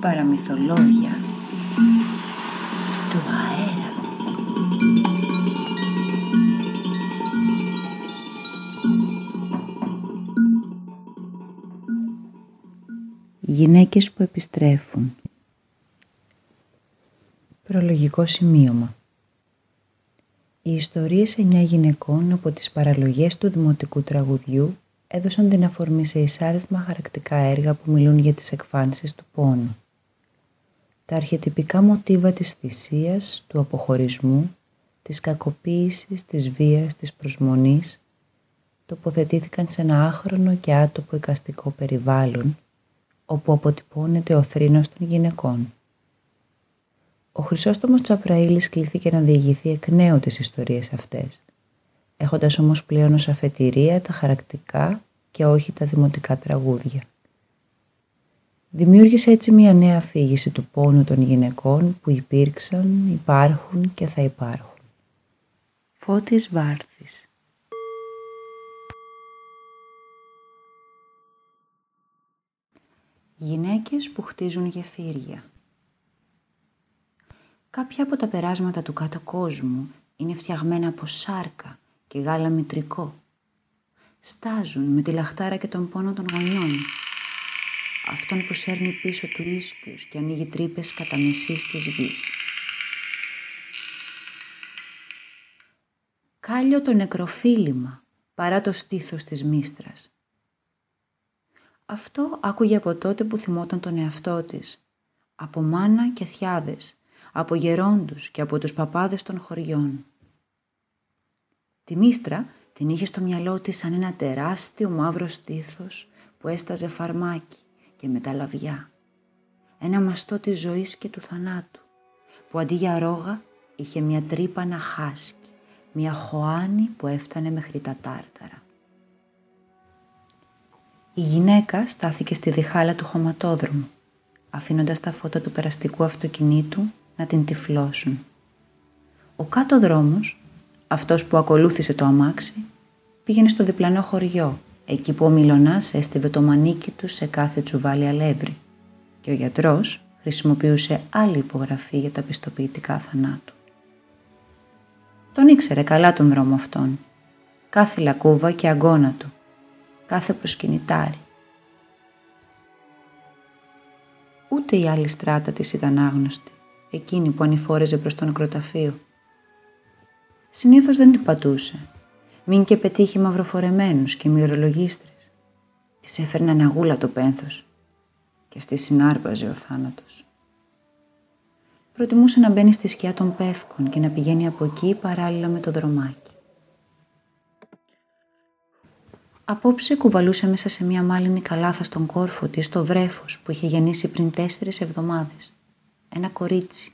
Παραμυθολόγια του αέρα. Γυναίκες που επιστρέφουν Προλογικό σημείωμα Οι ιστορίες εννιά γυναικών από τις παραλογές του δημοτικού τραγουδιού έδωσαν την αφορμή σε εισάριθμα χαρακτικά έργα που μιλούν για τις εκφάνσεις του πόνου. Τα αρχιετυπικά μοτίβα της θυσίας, του αποχωρισμού, της κακοποίησης, της βίας, της προσμονής τοποθετήθηκαν σε ένα άχρονο και άτοπο οικαστικό περιβάλλον όπου αποτυπώνεται ο θρήνος των γυναικών. Ο Χρυσόστομος Τσαπραήλης κλήθηκε να διηγηθεί εκ νέου τις ιστορίες αυτές, έχοντας όμως πλέον ως αφετηρία τα χαρακτικά και όχι τα δημοτικά τραγούδια. Δημιούργησε έτσι μια νέα αφήγηση του πόνου των γυναικών που υπήρξαν, υπάρχουν και θα υπάρχουν. Φώτης Βάρθης Γυναίκες που χτίζουν γεφύρια Κάποια από τα περάσματα του κάτω κόσμου είναι φτιαγμένα από σάρκα και γάλα μητρικό. Στάζουν με τη λαχτάρα και τον πόνο των γονιών. Αυτόν που σέρνει πίσω του ίσκιους και ανοίγει τρύπες κατά μεσής της γης. Κάλιο το νεκροφίλημα παρά το στήθος της μίστρας. Αυτό άκουγε από τότε που θυμόταν τον εαυτό της, από μάνα και θιάδες, από γερόντους και από τους παπάδες των χωριών. Τη μίστρα την είχε στο μυαλό της σαν ένα τεράστιο μαύρο στήθος που έσταζε φαρμάκι και μεταλαβιά. Ένα μαστό της ζωής και του θανάτου, που αντί για ρόγα είχε μια τρύπα να χάσκει, μια χωάνη που έφτανε μέχρι τα τάρταρα. Η γυναίκα στάθηκε στη διχάλα του χωματόδρομου, αφήνοντας τα φώτα του περαστικού αυτοκινήτου να την τυφλώσουν. Ο κάτω δρόμος, αυτός που ακολούθησε το αμάξι, πήγαινε στο διπλανό χωριό, εκεί που ο Μιλωνάς έστειβε το μανίκι του σε κάθε τσουβάλι αλεύρι και ο γιατρός χρησιμοποιούσε άλλη υπογραφή για τα πιστοποιητικά θανάτου. Τον ήξερε καλά τον δρόμο αυτόν, κάθε λακκούβα και αγκώνα του, κάθε προσκυνητάρι. Ούτε η άλλη στράτα της ήταν άγνωστη εκείνη που ανηφόρεζε προς το νεκροταφείο. Συνήθως δεν την πατούσε, μην και πετύχει μαυροφορεμένους και μυρολογίστρες. Της έφερνε αγούλα το πένθος και στη συνάρπαζε ο θάνατος. Προτιμούσε να μπαίνει στη σκιά των πεύκων και να πηγαίνει από εκεί παράλληλα με το δρομάκι. Απόψε κουβαλούσε μέσα σε μια μάλινη καλάθα στον κόρφο της το βρέφος που είχε γεννήσει πριν τέσσερις εβδομάδες ένα κορίτσι.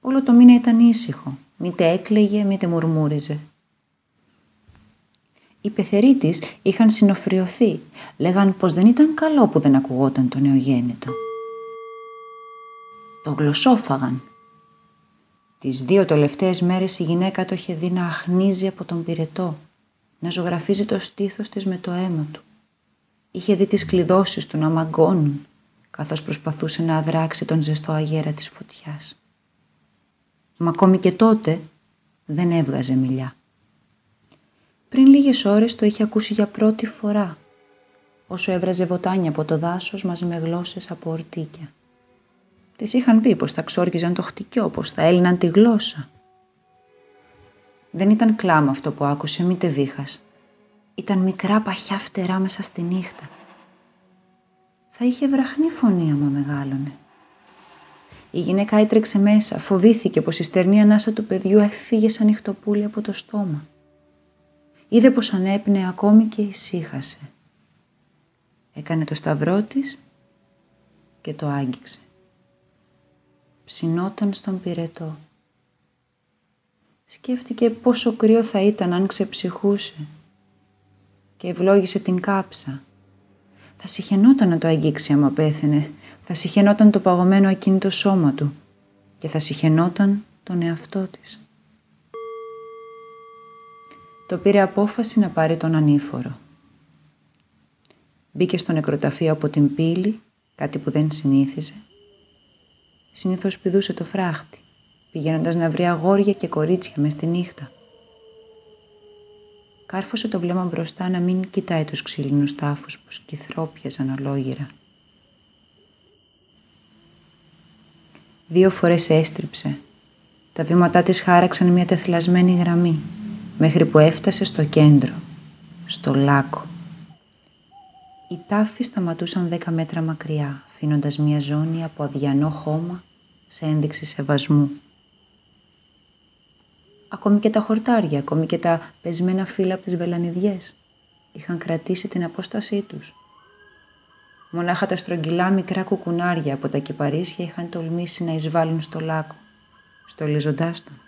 Όλο το μήνα ήταν ήσυχο, μήτε έκλαιγε, μήτε μουρμούριζε. Οι πεθεροί τη είχαν συνοφριωθεί, λέγαν πως δεν ήταν καλό που δεν ακουγόταν το νεογέννητο. Το γλωσσόφαγαν. Τις δύο τελευταίες μέρες η γυναίκα το είχε δει να αχνίζει από τον πυρετό, να ζωγραφίζει το στήθος της με το αίμα του. Είχε δει τις κλειδώσεις του να μαγκώνουν, καθώς προσπαθούσε να αδράξει τον ζεστό αγέρα της φωτιάς. Μα ακόμη και τότε δεν έβγαζε μιλιά. Πριν λίγες ώρες το είχε ακούσει για πρώτη φορά, όσο έβραζε βοτάνια από το δάσος μαζί με γλώσσες από ορτίκια. Της είχαν πει πως θα ξόρκιζαν το χτυκιό, πως θα έλυναν τη γλώσσα. Δεν ήταν κλάμα αυτό που άκουσε, μήτε βήχας. Ήταν μικρά παχιά φτερά μέσα στη νύχτα θα είχε βραχνή φωνή άμα μεγάλωνε. Η γυναίκα έτρεξε μέσα, φοβήθηκε πως η στερνή ανάσα του παιδιού έφυγε σαν νυχτοπούλη από το στόμα. Είδε πως ανέπνεε ακόμη και ησύχασε. Έκανε το σταυρό της και το άγγιξε. Ψινόταν στον πυρετό. Σκέφτηκε πόσο κρύο θα ήταν αν ξεψυχούσε και ευλόγησε την κάψα θα συχαινόταν να το αγγίξει άμα πέθαινε. Θα συχαινόταν το παγωμένο ακίνητο σώμα του. Και θα συχαινόταν τον εαυτό της. το πήρε απόφαση να πάρει τον ανήφορο. Μπήκε στο νεκροταφείο από την πύλη, κάτι που δεν συνήθιζε. Συνήθως πηδούσε το φράχτη, πηγαίνοντας να βρει αγόρια και κορίτσια μες στη νύχτα. Κάρφωσε το βλέμμα μπροστά να μην κοιτάει τους ξύλινους τάφους που σκυθρόπιαζαν ολόγυρα. Δύο φορές έστριψε. Τα βήματά της χάραξαν μια τεθλασμένη γραμμή, μέχρι που έφτασε στο κέντρο, στο λάκο. Οι τάφοι σταματούσαν δέκα μέτρα μακριά, αφήνοντας μια ζώνη από αδιανό χώμα σε ένδειξη σεβασμού. Ακόμη και τα χορτάρια, ακόμη και τα πεσμένα φύλλα από τις βελανιδιές είχαν κρατήσει την απόστασή τους. Μονάχα τα στρογγυλά μικρά κουκουνάρια από τα κυπαρίσια είχαν τολμήσει να εισβάλλουν στο λάκκο, στολίζοντάς τον.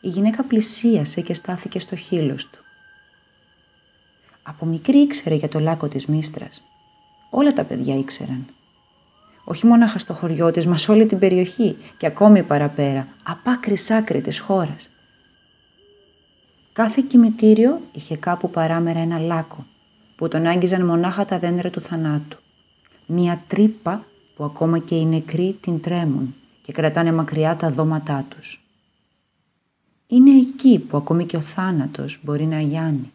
Η γυναίκα πλησίασε και στάθηκε στο χείλος του. Από μικρή ήξερε για το λάκκο της Μίστρας. Όλα τα παιδιά ήξεραν. Όχι μόναχα στο χωριό της, μα σε όλη την περιοχή και ακόμη παραπέρα, απ' άκρης άκρη της χώρας. Κάθε κημητήριο είχε κάπου παράμερα ένα λάκκο που τον άγγιζαν μονάχα τα δέντρα του θανάτου. Μία τρύπα που ακόμα και οι νεκροί την τρέμουν και κρατάνε μακριά τα δώματά τους. Είναι εκεί που ακόμη και ο θάνατος μπορεί να γιάνει.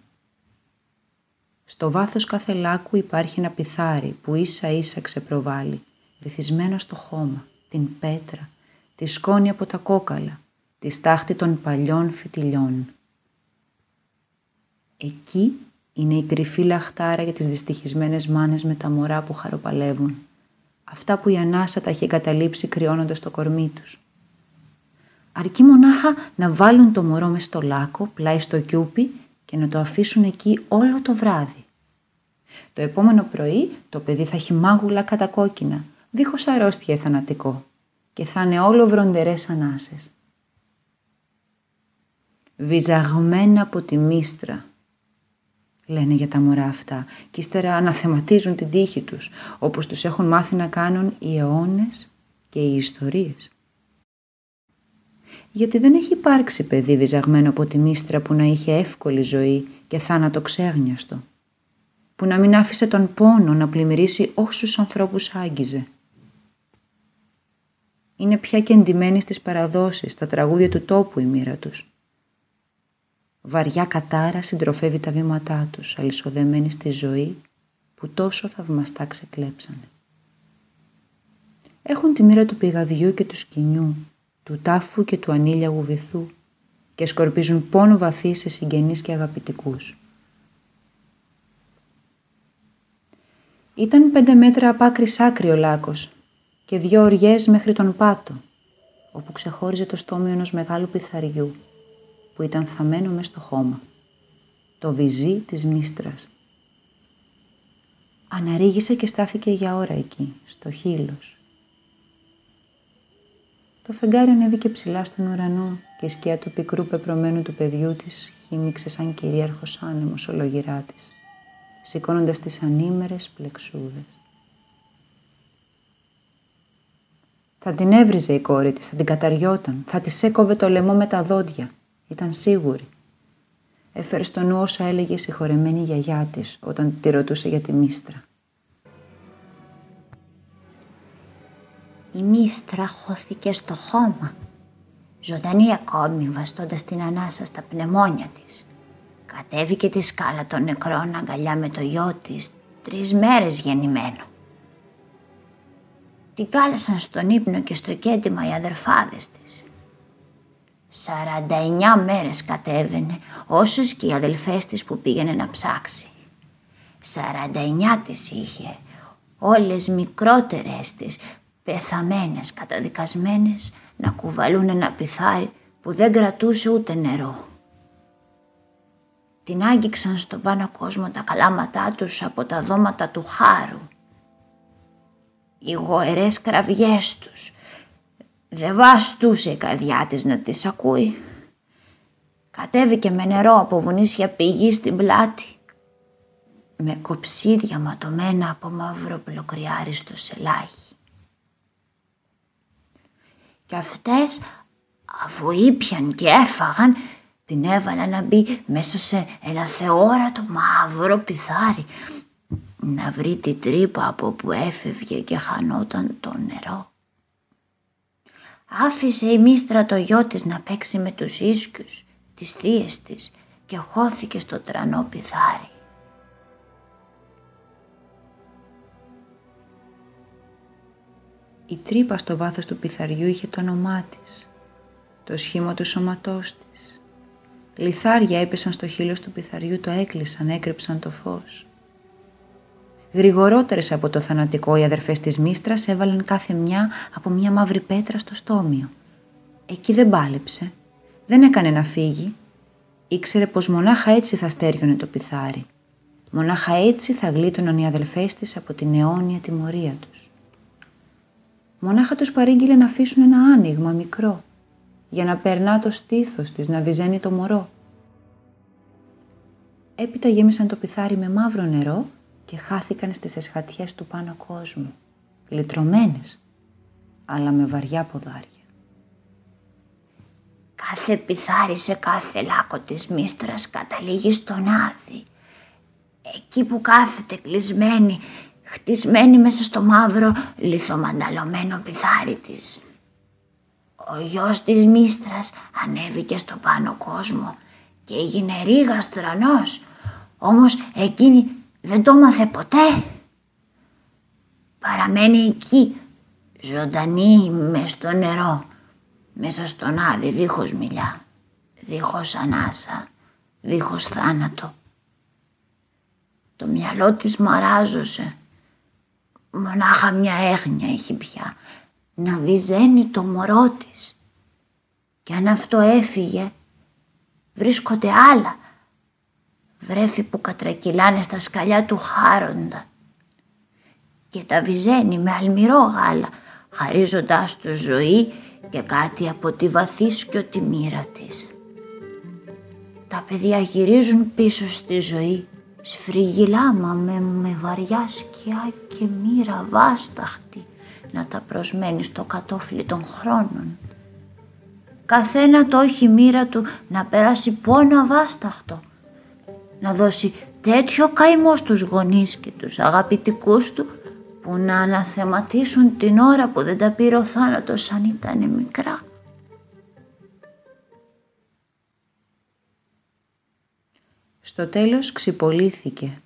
Στο βάθος κάθε λάκου υπάρχει ένα πιθάρι που ίσα ίσα ξεπροβάλλει, βυθισμένο στο χώμα, την πέτρα, τη σκόνη από τα κόκαλα, τη στάχτη των παλιών φυτιλιών. Εκεί είναι η κρυφή λαχτάρα για τις δυστυχισμένες μάνες με τα μωρά που χαροπαλεύουν. Αυτά που η ανάσα τα έχει εγκαταλείψει κρυώνοντας το κορμί τους. Αρκεί μονάχα να βάλουν το μωρό μες στο λάκκο, πλάι στο κιούπι και να το αφήσουν εκεί όλο το βράδυ. Το επόμενο πρωί το παιδί θα έχει μάγουλα κατακόκκινα, δίχως αρρώστια θανατικό και θα είναι όλο βροντερές ανάσες. Βυζαγμένα από τη μίστρα, λένε για τα μωρά αυτά και ύστερα αναθεματίζουν την τύχη τους, όπως τους έχουν μάθει να κάνουν οι αιώνες και οι ιστορίες. Γιατί δεν έχει υπάρξει παιδί βυζαγμένο από τη μίστρα που να είχε εύκολη ζωή και θάνατο ξέγνιαστο, που να μην άφησε τον πόνο να πλημμυρίσει όσους ανθρώπους άγγιζε. Είναι πια και εντυμένοι στις παραδόσεις, τα τραγούδια του τόπου η μοίρα τους Βαριά κατάρα συντροφεύει τα βήματά τους, αλυσοδεμένη στη ζωή που τόσο θαυμαστά ξεκλέψανε. Έχουν τη μοίρα του πηγαδιού και του σκηνιού, του τάφου και του ανήλιαγου βυθού και σκορπίζουν πόνο βαθύ σε συγγενείς και αγαπητικούς. Ήταν πέντε μέτρα απ' άκρη άκρη ο λάκος και δυο οριές μέχρι τον πάτο, όπου ξεχώριζε το στόμιο ενός μεγάλου πιθαριού που ήταν θαμένο μες στο χώμα. Το βυζί της μίστρας. Αναρίγησε και στάθηκε για ώρα εκεί, στο χείλος. Το φεγγάρι ανέβηκε ψηλά στον ουρανό και η σκιά του πικρού πεπρωμένου του παιδιού της χύμιξε σαν κυρίαρχος άνεμος ολογυρά της, σηκώνοντας τις ανήμερες πλεξούδες. Θα την έβριζε η κόρη της, θα την καταριόταν, θα της έκοβε το λαιμό με τα δόντια. Ήταν σίγουρη. Έφερε στο νου όσα έλεγε η συγχωρεμένη γιαγιά της όταν τη ρωτούσε για τη μίστρα. Η μίστρα χώθηκε στο χώμα, ζωντανή ακόμη βαστώντας την ανάσα στα πνευμόνια της. Κατέβηκε τη σκάλα των νεκρών αγκαλιά με το γιο της, τρεις μέρες γεννημένο. Την κάλεσαν στον ύπνο και στο κέντημα οι αδερφάδες της. 49 μέρες κατέβαινε, όσους και οι αδελφές της που πήγαινε να ψάξει. 49 τις είχε, όλες μικρότερες της, πεθαμένες, καταδικασμένες, να κουβαλούν ένα πιθάρι που δεν κρατούσε ούτε νερό. Την άγγιξαν στον πάνω κόσμο τα καλάματά τους από τα δώματα του χάρου. Οι γοερές κραυγές τους, δεν βαστούσε η καρδιά της να τις ακούει. Κατέβηκε με νερό από βουνίσια πηγή στην πλάτη. Με κοψίδια ματωμένα από μαύρο πλοκριάριστο σελάχι. Και αυτές αφού ήπιαν και έφαγαν την έβαλα να μπει μέσα σε ένα θεόρατο μαύρο πιθάρι να βρει την τρύπα από που έφευγε και χανόταν το νερό. Άφησε η μίστρα το γιο της να παίξει με τους ίσκιους, τις θείες της και χώθηκε στο τρανό πιθάρι. Η τρύπα στο βάθος του πιθαριού είχε το όνομά της, το σχήμα του σώματός της. Λιθάρια έπεσαν στο χείλος του πιθαριού, το έκλεισαν, έκρυψαν το φως. Γρηγορότερες από το θανατικό οι αδερφές της Μίστρας έβαλαν κάθε μια από μια μαύρη πέτρα στο στόμιο. Εκεί δεν πάλεψε, δεν έκανε να φύγει. Ήξερε πως μονάχα έτσι θα στέριωνε το πιθάρι. Μονάχα έτσι θα γλίτωναν οι αδελφές της από την αιώνια τιμωρία τους. Μονάχα τους παρήγγειλε να αφήσουν ένα άνοιγμα μικρό, για να περνά το στήθος της, να βυζένει το μωρό. Έπειτα γέμισαν το πιθάρι με μαύρο νερό και χάθηκαν στις εσχατιές του πάνω κόσμου, λυτρωμένες, αλλά με βαριά ποδάρια. Κάθε πιθάρι σε κάθε λάκκο της μίστρας καταλήγει στον άδει. Εκεί που κάθεται κλεισμένη, χτισμένη μέσα στο μαύρο λιθομανταλωμένο πιθάρι της. Ο γιος της μίστρας ανέβηκε στο πάνω κόσμο και έγινε ρίγα στρανός, όμως εκείνη δεν το μάθε ποτέ. Παραμένει εκεί, ζωντανή μες στο νερό, μέσα στον άδει δίχως μιλιά, δίχως ανάσα, δίχως θάνατο. Το μυαλό της μαράζωσε, μονάχα μια έγνοια έχει πια, να βυζένει το μωρό της. Και αν αυτό έφυγε, βρίσκονται άλλα βρέφη που κατρακυλάνε στα σκαλιά του χάροντα και τα βυζένει με αλμυρό γάλα χαρίζοντάς του ζωή και κάτι από τη βαθύσκιωτη μοίρα της. Τα παιδιά γυρίζουν πίσω στη ζωή σφριγγυλά μα με, με βαριά σκιά και μοίρα βάσταχτη να τα προσμένει στο κατόφλι των χρόνων. Καθένα το έχει μοίρα του να περάσει πόνο αβάσταχτο να δώσει τέτοιο καημό στους γονείς και τους αγαπητικούς του που να αναθεματίσουν την ώρα που δεν τα πήρε ο θάνατος σαν ήταν μικρά. Στο τέλος ξυπολύθηκε.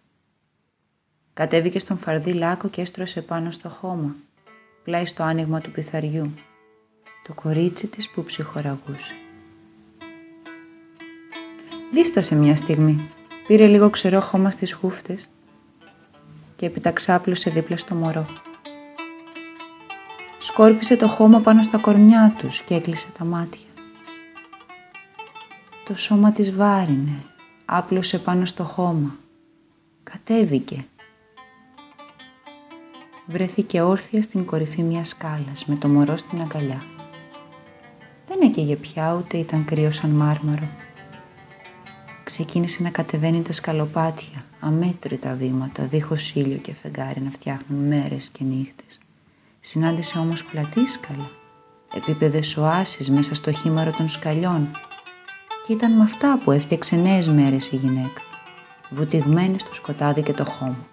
Κατέβηκε στον φαρδί λάκκο και έστρωσε πάνω στο χώμα, πλάι στο άνοιγμα του πιθαριού, το κορίτσι της που ψυχοραγούσε. Δίστασε μια στιγμή Πήρε λίγο ξερό χώμα στις χούφτες και έπειτα ξάπλωσε δίπλα στο μωρό. Σκόρπισε το χώμα πάνω στα κορμιά τους και έκλεισε τα μάτια. Το σώμα της βάρινε, άπλωσε πάνω στο χώμα. Κατέβηκε. Βρέθηκε όρθια στην κορυφή μιας σκάλας με το μωρό στην αγκαλιά. Δεν έκαιγε πια ούτε ήταν κρύο σαν μάρμαρο ξεκίνησε να κατεβαίνει τα σκαλοπάτια, αμέτρητα βήματα, δίχως ήλιο και φεγγάρι να φτιάχνουν μέρες και νύχτες. Συνάντησε όμως πλατήσκαλα, επίπεδες οάσεις μέσα στο χήμαρο των σκαλιών και ήταν με αυτά που έφτιαξε νέες μέρες η γυναίκα, βουτυγμένη στο σκοτάδι και το χώμα.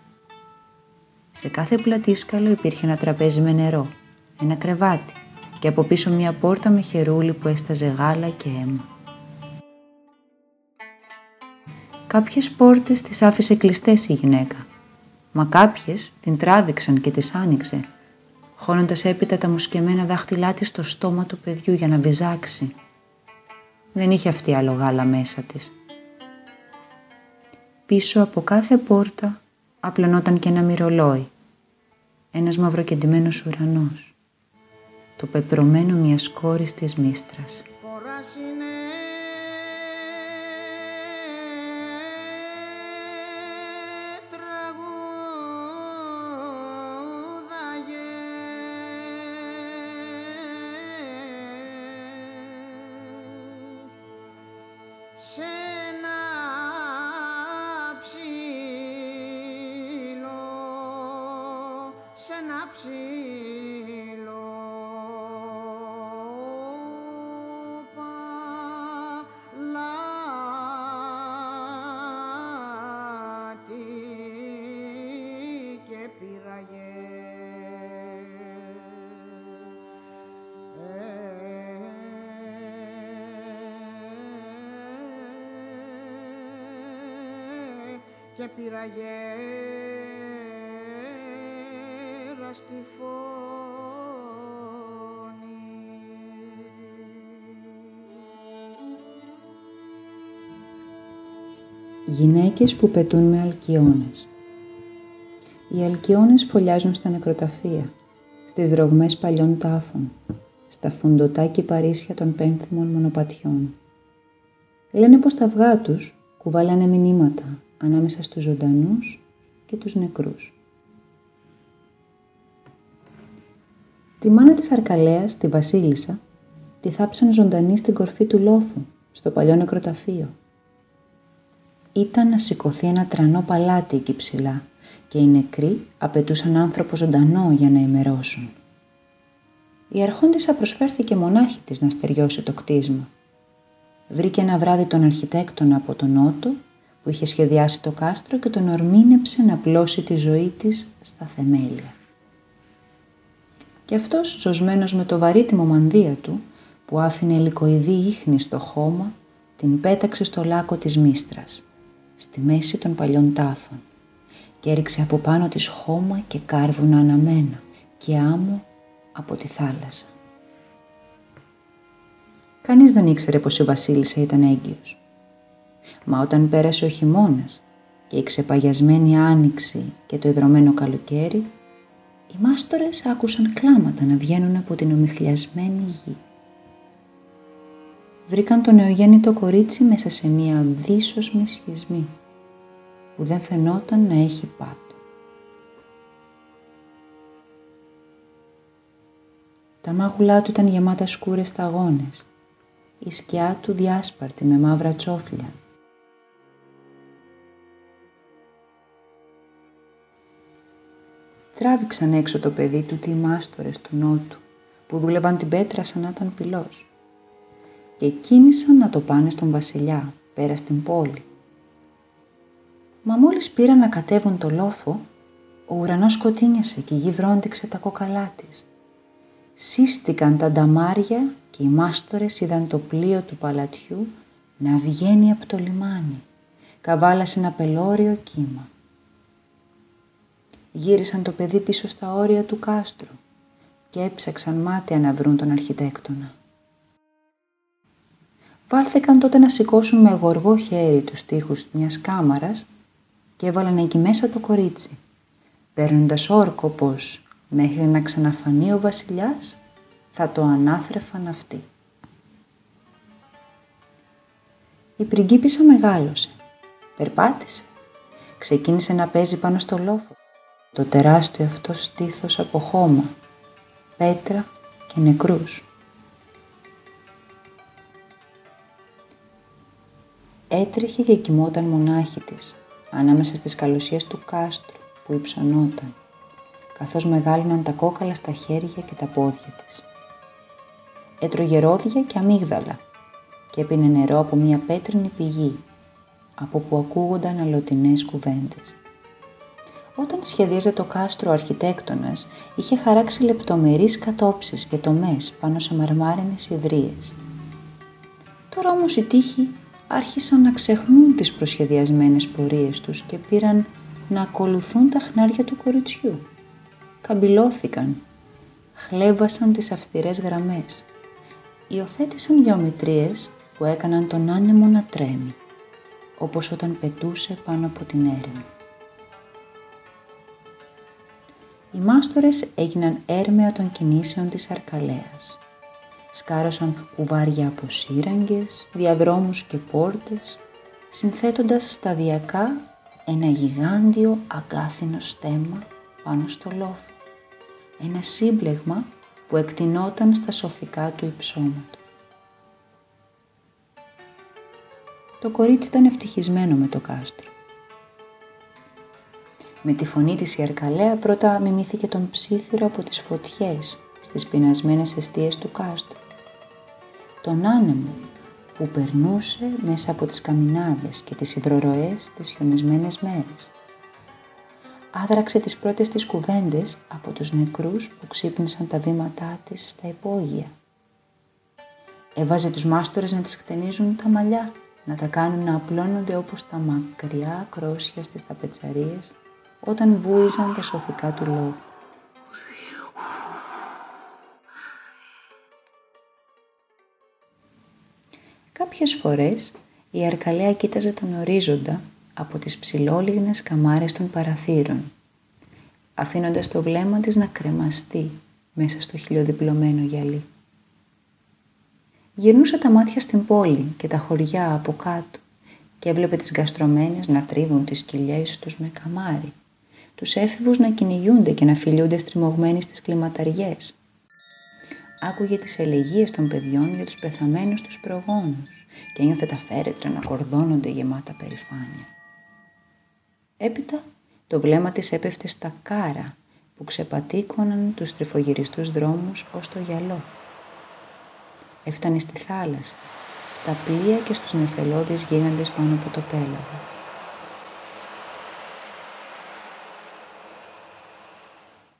Σε κάθε πλατήσκαλο υπήρχε ένα τραπέζι με νερό, ένα κρεβάτι και από πίσω μια πόρτα με χερούλι που έσταζε γάλα και αίμα. Κάποιες πόρτες τις άφησε κλειστές η γυναίκα, μα κάποιες την τράβηξαν και τις άνοιξε, χώνοντας έπειτα τα μουσκεμένα δάχτυλά της στο στόμα του παιδιού για να βυζάξει. Δεν είχε αυτή άλλο γάλα μέσα της. Πίσω από κάθε πόρτα απλωνόταν και ένα μυρολόι, ένας μαυροκεντημένος ουρανός, το πεπρωμένο μιας κόρης της μίστρας. σε ένα ψηλό παλάτι και πήραγε και πήραγε στη φωνή. Γυναίκες που πετούν με αλκιόνες Οι αλκιόνες φωλιάζουν στα νεκροταφεία, στις δρογμές παλιών τάφων, στα φουντοτά και παρίσια των πένθυμων μονοπατιών. Λένε πως τα αυγά τους κουβάλανε μηνύματα ανάμεσα στους ζωντανούς και τους νεκρούς. Τη μάνα της Αρκαλέας, τη Βασίλισσα, τη θάψαν ζωντανή στην κορφή του λόφου, στο παλιό νεκροταφείο. Ήταν να σηκωθεί ένα τρανό παλάτι εκεί ψηλά και οι νεκροί απαιτούσαν άνθρωπο ζωντανό για να ημερώσουν. Η αρχόντισσα προσφέρθηκε μονάχη της να στεριώσει το κτίσμα. Βρήκε ένα βράδυ τον αρχιτέκτονα από τον Νότο που είχε σχεδιάσει το κάστρο και τον ορμήνεψε να πλώσει τη ζωή της στα θεμέλια. Και αυτός, ζωσμένος με το βαρύτιμο μανδύα του, που άφηνε ελικοειδή ίχνη στο χώμα, την πέταξε στο λάκκο της Μίστρας, στη μέση των παλιών τάφων και έριξε από πάνω της χώμα και κάρβουνα αναμένα και άμμο από τη θάλασσα. Κανείς δεν ήξερε πως η βασίλισσα ήταν έγκυος. Μα όταν πέρασε ο χειμώνας και η ξεπαγιασμένη άνοιξη και το ιδρωμένο καλοκαίρι, οι μάστορες άκουσαν κλάματα να βγαίνουν από την ομιχλιασμένη γη. Βρήκαν το νεογέννητο κορίτσι μέσα σε μία δίσοσμη σχισμή που δεν φαινόταν να έχει πάτο. Τα μάγουλά του ήταν γεμάτα σκούρες σταγόνες, η σκιά του διάσπαρτη με μαύρα τσόφλια Τράβηξαν έξω το παιδί του τι μάστορες του νότου που δούλευαν την πέτρα σαν να ήταν πυλός και κίνησαν να το πάνε στον βασιλιά πέρα στην πόλη. Μα μόλις πήραν να κατέβουν το λόφο, ο ουρανός σκοτίνιασε και η γη βρόντιξε τα κόκαλά της. Σύστηκαν τα νταμάρια και οι μάστορες είδαν το πλοίο του παλατιού να βγαίνει από το λιμάνι. Καβάλασε ένα πελώριο κύμα γύρισαν το παιδί πίσω στα όρια του κάστρου και έψαξαν μάτια να βρουν τον αρχιτέκτονα. Βάλθηκαν τότε να σηκώσουν με γοργό χέρι τους τοίχους μιας κάμαρας και έβαλαν εκεί μέσα το κορίτσι, παίρνοντας όρκο πως μέχρι να ξαναφανεί ο βασιλιάς θα το ανάθρεφαν αυτοί. Η πριγκίπισσα μεγάλωσε, περπάτησε, ξεκίνησε να παίζει πάνω στο λόφο το τεράστιο αυτό στήθος από χώμα, πέτρα και νεκρούς. Έτρεχε και κοιμόταν μονάχη της, ανάμεσα στις καλωσίες του κάστρου που υψωνόταν, καθώς μεγάλωναν τα κόκαλα στα χέρια και τα πόδια της. Έτρωγε ρόδια και αμύγδαλα και έπινε νερό από μια πέτρινη πηγή, από που ακούγονταν αλωτινές κουβέντες. Όταν σχεδίαζε το κάστρο ο αρχιτέκτονας, είχε χαράξει λεπτομερείς κατόψεις και τομές πάνω σε μαρμάρινες ιδρύες. Τώρα όμως οι τείχοι άρχισαν να ξεχνούν τις προσχεδιασμένες πορείες τους και πήραν να ακολουθούν τα χνάρια του κοριτσιού. Καμπυλώθηκαν, χλέβασαν τις αυστηρές γραμμές, υιοθέτησαν γεωμετρίες που έκαναν τον άνεμο να τρέμει, όπως όταν πετούσε πάνω από την έρημη. Οι μάστορες έγιναν έρμεα των κινήσεων της Αρκαλέας. Σκάρωσαν κουβάρια από σύραγγες, διαδρόμους και πόρτες, συνθέτοντας σταδιακά ένα γιγάντιο αγκάθινο στέμα πάνω στο λόφο. Ένα σύμπλεγμα που εκτινόταν στα σωθικά του υψώματος. Το κορίτσι ήταν ευτυχισμένο με το κάστρο. Με τη φωνή της η Αρκαλέα πρώτα μιμήθηκε τον ψήθυρο από τις φωτιές στις πεινασμένες αιστείες του κάστρου. Τον άνεμο που περνούσε μέσα από τις καμινάδες και τις υδροροές τις χιονισμένες μέρες. Άδραξε τις πρώτες της κουβέντες από τους νεκρούς που ξύπνησαν τα βήματά της στα υπόγεια. Έβαζε τους μάστορες να τις χτενίζουν τα μαλλιά να τα κάνουν να απλώνονται όπως τα μακριά κρόσια στις ταπετσαρίες όταν βούιζαν τα σωθικά του λόγου. Κάποιες φορές η Αρκαλέα κοίταζε τον ορίζοντα από τις ψηλόλιγνες καμάρες των παραθύρων, αφήνοντας το βλέμμα της να κρεμαστεί μέσα στο χιλιοδιπλωμένο γυαλί. Γυρνούσε τα μάτια στην πόλη και τα χωριά από κάτω και έβλεπε τις γαστρωμένες να τρίβουν τις κοιλιές τους με καμάρι, τους έφηβους να κυνηγούνται και να φιλιούνται στριμωγμένοι στις κλιματαριές. Άκουγε τις ελεγγύες των παιδιών για τους πεθαμένους τους προγόνους και ένιωθε τα φέρετρα να κορδώνονται γεμάτα περηφάνεια. Έπειτα το βλέμμα της έπεφτε στα κάρα που ξεπατήκωναν τους τριφογυριστούς δρόμους ως το γυαλό. Έφτανε στη θάλασσα, στα πλοία και στους νεφελώδεις γίγαντες πάνω από το πέλαγο.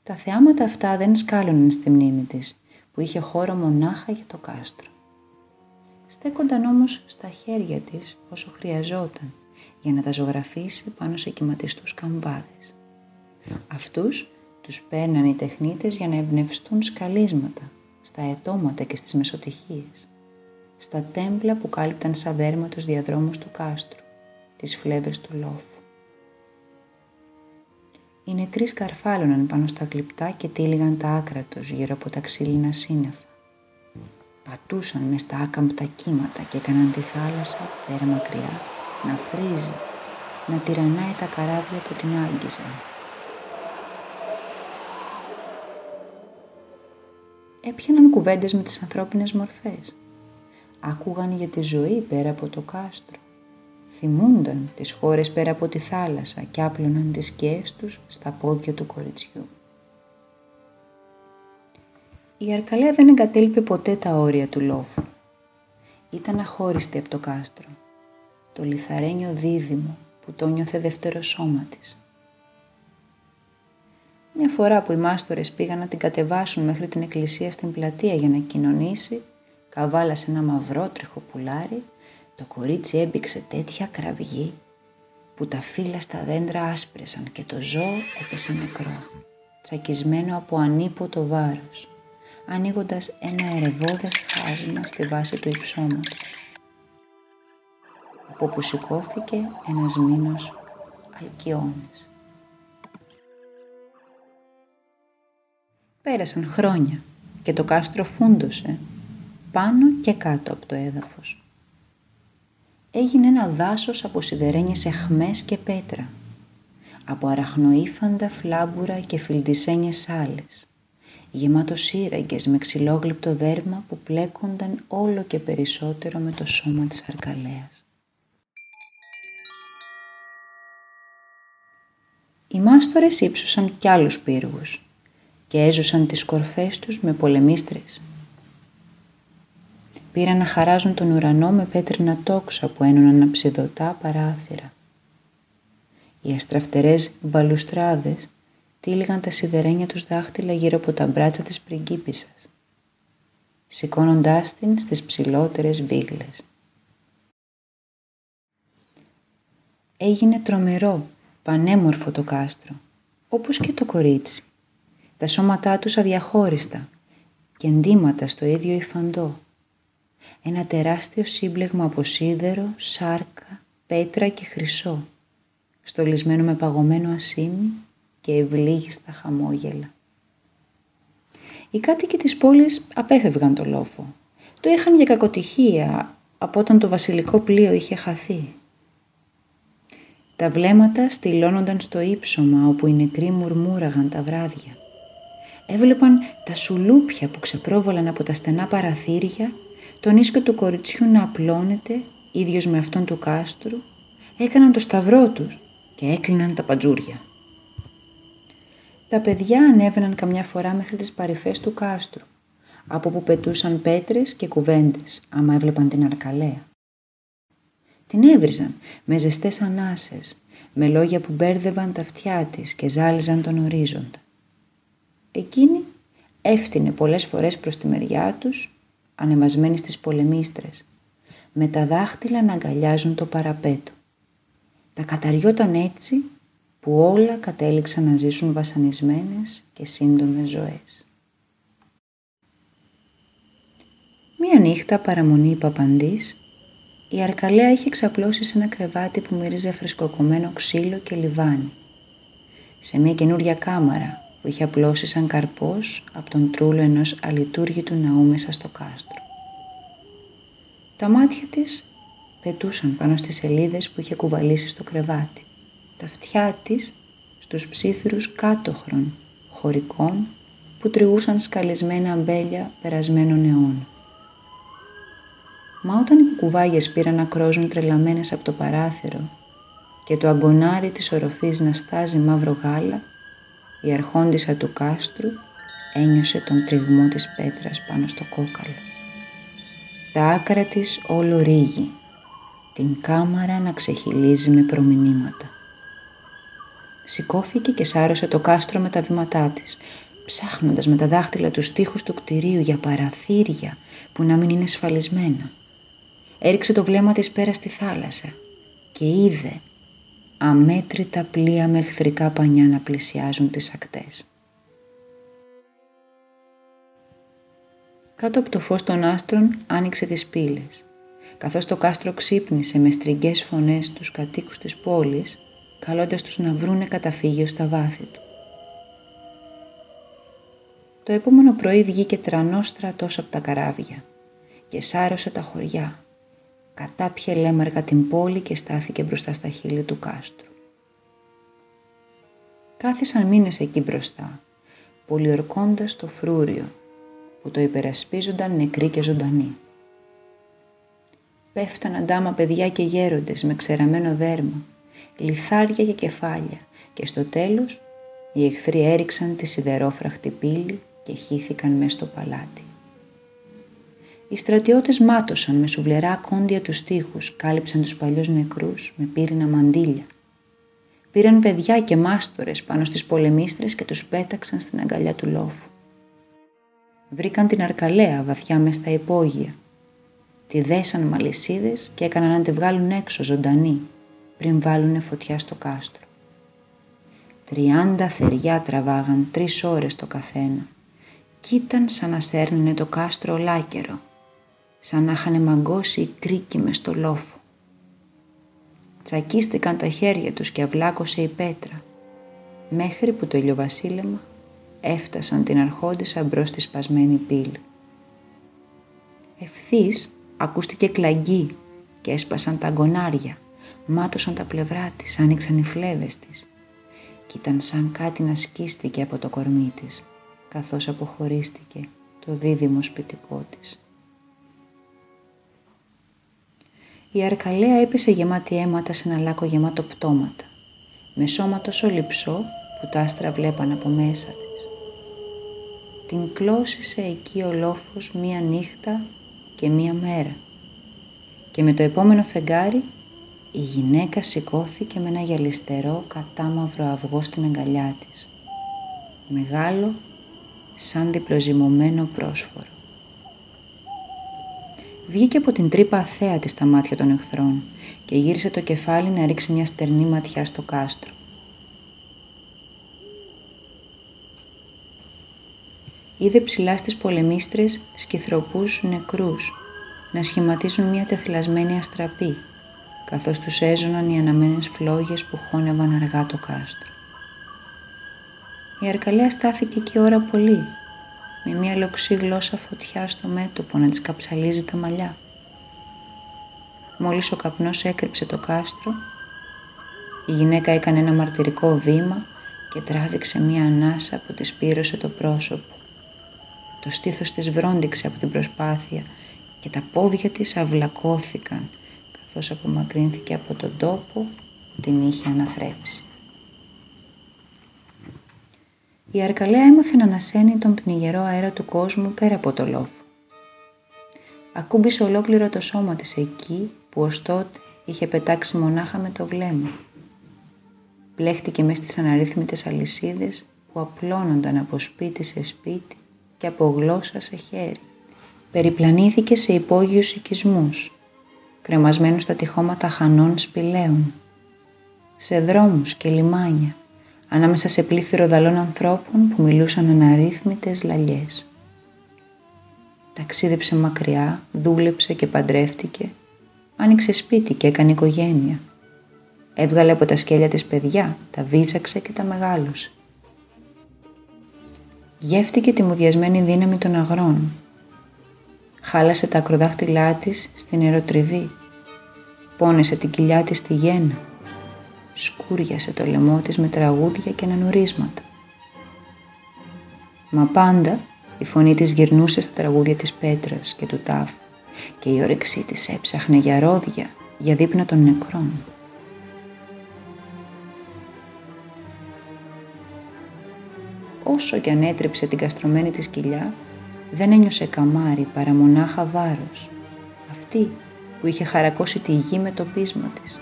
Τα θεάματα αυτά δεν σκάλωναν στη μνήμη της, που είχε χώρο μονάχα για το κάστρο. Στέκονταν όμως στα χέρια της όσο χρειαζόταν για να τα ζωγραφίσει πάνω σε κυματιστούς καμπάδες. Αυτούς τους παίρναν οι τεχνίτες για να εμπνευστούν σκαλίσματα στα ετώματα και στις μεσοτυχίες, στα τέμπλα που κάλυπταν σαν δέρμα τους διαδρόμους του κάστρου, τις φλέβες του λόφου. Οι νεκροί σκαρφάλωναν πάνω στα κλιπτά και τύλιγαν τα άκρα τους γύρω από τα ξύλινα σύννεφα. Πατούσαν μες στα άκαμπτα κύματα και έκαναν τη θάλασσα πέρα μακριά να φρίζει, να τυραννάει τα καράβια που την άγγιζαν. Έπιαναν κουβέντες με τις ανθρώπινες μορφές. Άκουγαν για τη ζωή πέρα από το κάστρο. Θυμούνταν τις χώρες πέρα από τη θάλασσα και άπλωναν τις σκιές τους στα πόδια του κοριτσιού. Η Αρκαλέα δεν εγκατέλειπε ποτέ τα όρια του λόφου. Ήταν αχώριστη από το κάστρο το λιθαρένιο δίδυμο που το νιώθε δεύτερο σώμα της. Μια φορά που οι μάστορες πήγαν να την κατεβάσουν μέχρι την εκκλησία στην πλατεία για να κοινωνήσει, καβάλασε ένα μαυρότριχο πουλάρι, το κορίτσι έμπηξε τέτοια κραυγή που τα φύλλα στα δέντρα άσπρεσαν και το ζώο έπεσε νεκρό, τσακισμένο από ανίποτο βάρος, ανοίγοντας ένα ερευόδες χάσμα στη βάση του υψώματος από όπου σηκώθηκε ένας μήνος αλκιόνης. Πέρασαν χρόνια και το κάστρο φούντωσε πάνω και κάτω από το έδαφος. Έγινε ένα δάσος από σιδερένιες εχμές και πέτρα, από αραχνοήφαντα φλάμπουρα και φιλτισένιες άλες, γεμάτο σύραγγες με ξυλόγλυπτο δέρμα που πλέκονταν όλο και περισσότερο με το σώμα της αρκαλέας. Οι μάστορες ύψωσαν κι άλλους πύργους και έζωσαν τις κορφές τους με πολεμίστρες. Πήραν να χαράζουν τον ουρανό με πέτρινα τόξα που ένωναν αψιδωτά παράθυρα. Οι αστραφτερές μπαλουστράδες τύλιγαν τα σιδερένια τους δάχτυλα γύρω από τα μπράτσα της πριγκίπισσας, σηκώνοντάς την στις ψηλότερες μπίγλες. Έγινε τρομερό πανέμορφο το κάστρο, όπως και το κορίτσι. Τα σώματά τους αδιαχώριστα και εντύματα στο ίδιο υφαντό. Ένα τεράστιο σύμπλεγμα από σίδερο, σάρκα, πέτρα και χρυσό, στολισμένο με παγωμένο ασίμι και ευλίγιστα χαμόγελα. Οι κάτοικοι της πόλης απέφευγαν το λόφο. Το είχαν για κακοτυχία από όταν το βασιλικό πλοίο είχε χαθεί. Τα βλέμματα στυλώνονταν στο ύψωμα όπου οι νεκροί μουρμούραγαν τα βράδια. Έβλεπαν τα σουλούπια που ξεπρόβολαν από τα στενά παραθύρια, τον ίσκο του κοριτσιού να απλώνεται, ίδιος με αυτόν του κάστρου, έκαναν το σταυρό τους και έκλειναν τα παντζούρια. Τα παιδιά ανέβαιναν καμιά φορά μέχρι τις παρυφές του κάστρου, από που πετούσαν πέτρες και κουβέντες, άμα έβλεπαν την αρκαλέα. Την έβριζαν με ζεστές ανάσες, με λόγια που μπέρδευαν τα αυτιά της και ζάλιζαν τον ορίζοντα. Εκείνη έφτινε πολλές φορές προς τη μεριά τους, ανεβασμένη στις πολεμίστρες, με τα δάχτυλα να αγκαλιάζουν το παραπέτο. Τα καταριόταν έτσι που όλα κατέληξαν να ζήσουν βασανισμένες και σύντομες ζωές. Μία νύχτα παραμονή παπαντής, η Αρκαλέα είχε ξαπλώσει σε ένα κρεβάτι που μύριζε φρεσκοκομμένο ξύλο και λιβάνι. Σε μια καινούρια κάμαρα που είχε απλώσει σαν καρπός από τον τρούλο ενός αλειτούργητου ναού μέσα στο κάστρο. Τα μάτια της πετούσαν πάνω στις σελίδες που είχε κουβαλήσει στο κρεβάτι. Τα αυτιά της στους ψήθυρους κάτωχρων, χωρικών, που τριγούσαν σκαλισμένα αμπέλια περασμένων αιώνων. Μα όταν οι κουκουβάγες πήραν να κρόζουν τρελαμένες από το παράθυρο και το αγκονάρι της οροφής να στάζει μαύρο γάλα, η αρχόντισσα του κάστρου ένιωσε τον τριγμό της πέτρας πάνω στο κόκαλο. Τα άκρα της όλο ρίγη, την κάμαρα να ξεχυλίζει με προμηνύματα. Σηκώθηκε και σάρωσε το κάστρο με τα βήματά της, ψάχνοντας με τα δάχτυλα τους στίχους του κτηρίου για παραθύρια που να μην είναι σφαλισμένα. Έριξε το βλέμμα της πέρα στη θάλασσα και είδε αμέτρητα πλοία με εχθρικά πανιά να πλησιάζουν τις ακτές. Κάτω από το φως των άστρων άνοιξε τις πύλες. Καθώς το κάστρο ξύπνησε με στριγγές φωνές τους κατοίκους της πόλης, καλώντας τους να βρούνε καταφύγιο στα βάθη του. Το επόμενο πρωί βγήκε τρανός στρατός από τα καράβια και σάρωσε τα χωριά, κατάπιε λέμαργα την πόλη και στάθηκε μπροστά στα χείλη του κάστρου. Κάθισαν μήνες εκεί μπροστά, πολιορκώντας το φρούριο που το υπερασπίζονταν νεκροί και ζωντανοί. Πέφταν αντάμα παιδιά και γέροντες με ξεραμένο δέρμα, λιθάρια και κεφάλια και στο τέλος οι εχθροί έριξαν τη σιδερόφραχτη πύλη και χύθηκαν μέσα στο παλάτι. Οι στρατιώτες μάτωσαν με σουβλερά κόντια τους τείχους, κάλυψαν τους παλιούς νεκρούς με πύρινα μαντίλια. Πήραν παιδιά και μάστορες πάνω στις πολεμίστρες και τους πέταξαν στην αγκαλιά του λόφου. Βρήκαν την αρκαλέα βαθιά μες στα υπόγεια. Τη δέσαν μαλισίδες και έκαναν να τη βγάλουν έξω ζωντανή, πριν βάλουνε φωτιά στο κάστρο. Τριάντα θεριά τραβάγαν τρεις ώρες το καθένα κι ήταν σαν να σέρνουνε το κάστρο ολάκερο σαν να είχαν μαγκώσει οι κρίκοι μες στο λόφο. Τσακίστηκαν τα χέρια τους και αυλάκωσε η πέτρα, μέχρι που το ηλιοβασίλεμα έφτασαν την αρχόντισσα μπρος στη σπασμένη πύλη. Ευθύς ακούστηκε κλαγγί και έσπασαν τα γκονάρια, μάτωσαν τα πλευρά της, άνοιξαν οι φλέβες της κι ήταν σαν κάτι να σκίστηκε από το κορμί της, καθώς αποχωρίστηκε το δίδυμο σπιτικό της. Η αρκαλέα έπεσε γεμάτη αίματα σε ένα λάκκο γεμάτο πτώματα, με σώμα τόσο λυψό που τα άστρα βλέπαν από μέσα της. Την κλώσισε εκεί ο λόφος μία νύχτα και μία μέρα και με το επόμενο φεγγάρι η γυναίκα σηκώθηκε με ένα γυαλιστερό κατάμαυρο αυγό στην αγκαλιά της. Μεγάλο σαν διπλοζυμωμένο πρόσφορο βγήκε από την τρύπα αθέατη στα μάτια των εχθρών και γύρισε το κεφάλι να ρίξει μια στερνή ματιά στο κάστρο. Είδε ψηλά στις πολεμίστρες σκυθροπούς νεκρούς να σχηματίζουν μια τεθλασμένη αστραπή καθώς τους έζωναν οι αναμένες φλόγες που χώνευαν αργά το κάστρο. Η Αρκαλέα στάθηκε εκεί ώρα πολύ με μια λοξή γλώσσα φωτιά στο μέτωπο να της καψαλίζει τα μαλλιά. Μόλις ο καπνός έκρυψε το κάστρο, η γυναίκα έκανε ένα μαρτυρικό βήμα και τράβηξε μια ανάσα που της πύρωσε το πρόσωπο. Το στήθος της βρόντιξε από την προσπάθεια και τα πόδια της αυλακώθηκαν καθώς απομακρύνθηκε από τον τόπο που την είχε αναθρέψει. Η Αρκαλέα έμαθε να ανασένει τον πνιγερό αέρα του κόσμου πέρα από το λόφο. Ακούμπησε ολόκληρο το σώμα της εκεί που ως τότε είχε πετάξει μονάχα με το βλέμμα. Πλέχτηκε μέσα στις αναρρύθμιτες αλυσίδες που απλώνονταν από σπίτι σε σπίτι και από γλώσσα σε χέρι. Περιπλανήθηκε σε υπόγειους οικισμούς. κρεμασμένους στα τυχώματα χανών σπηλαίων, σε δρόμους και λιμάνια, ανάμεσα σε πλήθη ροδαλών ανθρώπων που μιλούσαν αναρρύθμιτες λαλιές. Ταξίδεψε μακριά, δούλεψε και παντρεύτηκε, άνοιξε σπίτι και έκανε οικογένεια. Έβγαλε από τα σκέλια της παιδιά, τα βίζαξε και τα μεγάλωσε. Γεύτηκε τη μουδιασμένη δύναμη των αγρών. Χάλασε τα ακροδάχτυλά της στην ερωτριβή. Πόνεσε την κοιλιά της στη γέννα. Σκούριασε το λαιμό της με τραγούδια και ανανουρίσματα. Μα πάντα η φωνή της γυρνούσε στα τραγούδια της πέτρας και του τάφου και η όρεξή της έψαχνε για ρόδια, για δείπνα των νεκρών. Όσο κι αν έτρεψε την καστρωμένη της κοιλιά, δεν ένιωσε καμάρι παρά μονάχα βάρος. Αυτή που είχε χαρακώσει τη γη με το πείσμα της.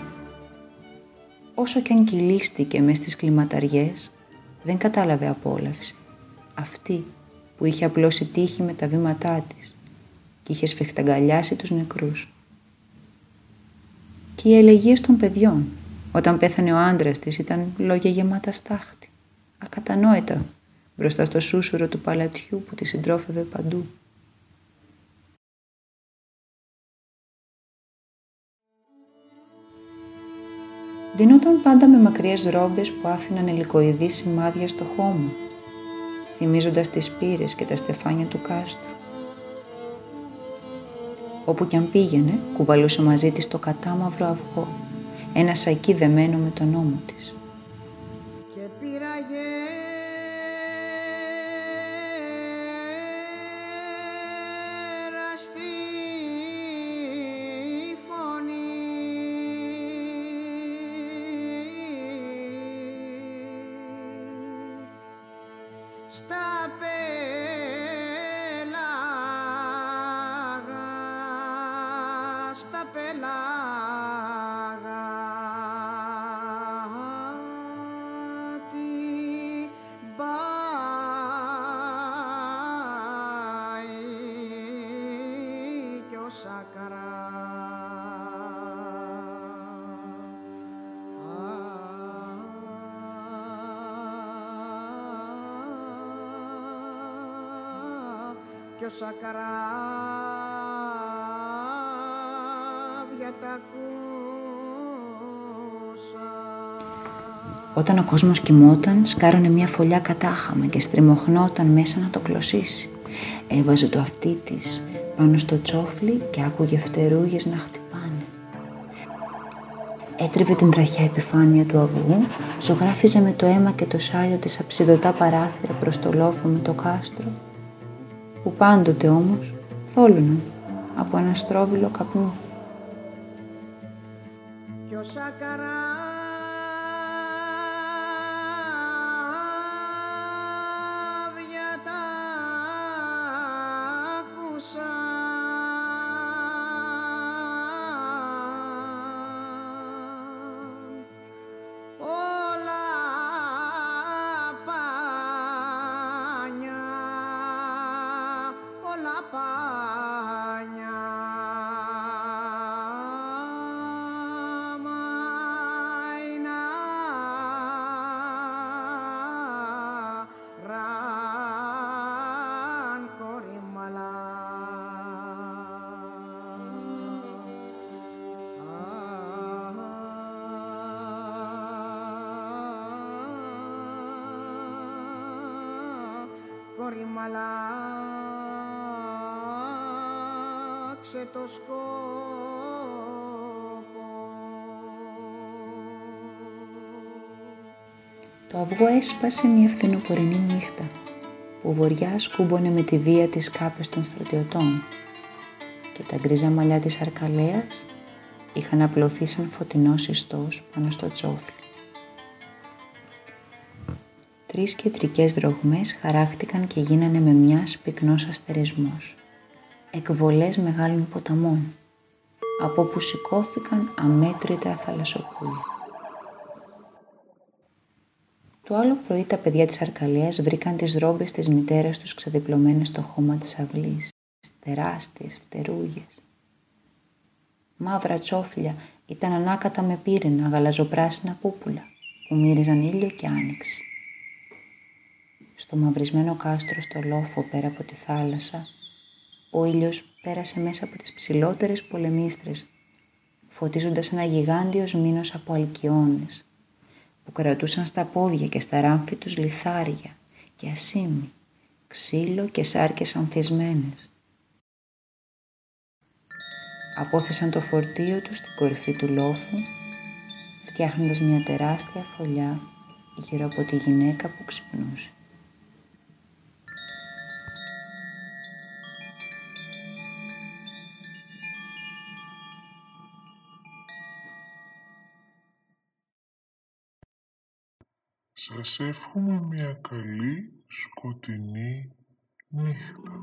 Όσο κι αν κυλίστηκε μες στις κλιματαριές, δεν κατάλαβε απόλαυση. Αυτή που είχε απλώσει τύχη με τα βήματά της και είχε σφιχταγκαλιάσει τους νεκρούς. Και οι ελεγγύες των παιδιών, όταν πέθανε ο άντρας της, ήταν λόγια γεμάτα στάχτη, ακατανόητα μπροστά στο σούσουρο του παλατιού που τη συντρόφευε παντού. Δινόταν πάντα με μακριές ρόμπες που άφηναν ελικοειδή σημάδια στο χώμα, θυμίζοντας τις πύρες και τα στεφάνια του κάστρου. Όπου κι αν πήγαινε, κουβαλούσε μαζί της το κατάμαυρο αυγό, ένα σακί δεμένο με τον ώμο της. Όταν ο κόσμος κοιμόταν, σκάρωνε μια φωλιά κατάχαμα και στριμωχνόταν μέσα να το κλωσίσει. Έβαζε το αυτί της πάνω στο τσόφλι και άκουγε φτερούγες να χτυπάνε. Έτριβε την τραχιά επιφάνεια του αυγού, ζωγράφιζε με το αίμα και το σάλιο της αψιδωτά παράθυρα προς το λόφο με το κάστρο, που πάντοτε όμως θόλωναν από ένα στρόβιλο καπνού. Κι ο Κορυμαλάξε το σκόπο. Το αυγό έσπασε μια φθινοπορεινή νύχτα, που ο βοριάς κούμπονε με τη βία τις κάπες των στρατιωτών και τα γκρίζα μαλλιά της αρκαλέας είχαν απλωθεί σαν φωτεινός ιστός πάνω στο τσόφλι. Τρεις κεντρικές δρογμές χαράχτηκαν και γίνανε με μιας πυκνός αστερισμός. Εκβολές μεγάλων ποταμών, από όπου σηκώθηκαν αμέτρητα θαλασσοπούλια. Το άλλο πρωί τα παιδιά της Αρκαλίας βρήκαν τις ρόμπες της μητέρας τους ξεδιπλωμένες στο χώμα της αυλής, τεράστιες, φτερούγες. μαύρα τσόφλια ήταν ανάκατα με πύρινα γαλαζοπράσινα πούπουλα που μύριζαν ήλιο και άνοιξη. Στο μαυρισμένο κάστρο στο λόφο πέρα από τη θάλασσα, ο ήλιος πέρασε μέσα από τις ψηλότερες πολεμίστρες, φωτίζοντας ένα γιγάντιο μήνος από αλκιόνες, που κρατούσαν στα πόδια και στα ράμφη τους λιθάρια και ασίμι, ξύλο και σάρκες ανθισμένες. Απόθεσαν το φορτίο τους στην κορυφή του λόφου, φτιάχνοντας μια τεράστια φωλιά γύρω από τη γυναίκα που ξυπνούσε. Σας εύχομαι μια καλή σκοτεινή νύχτα.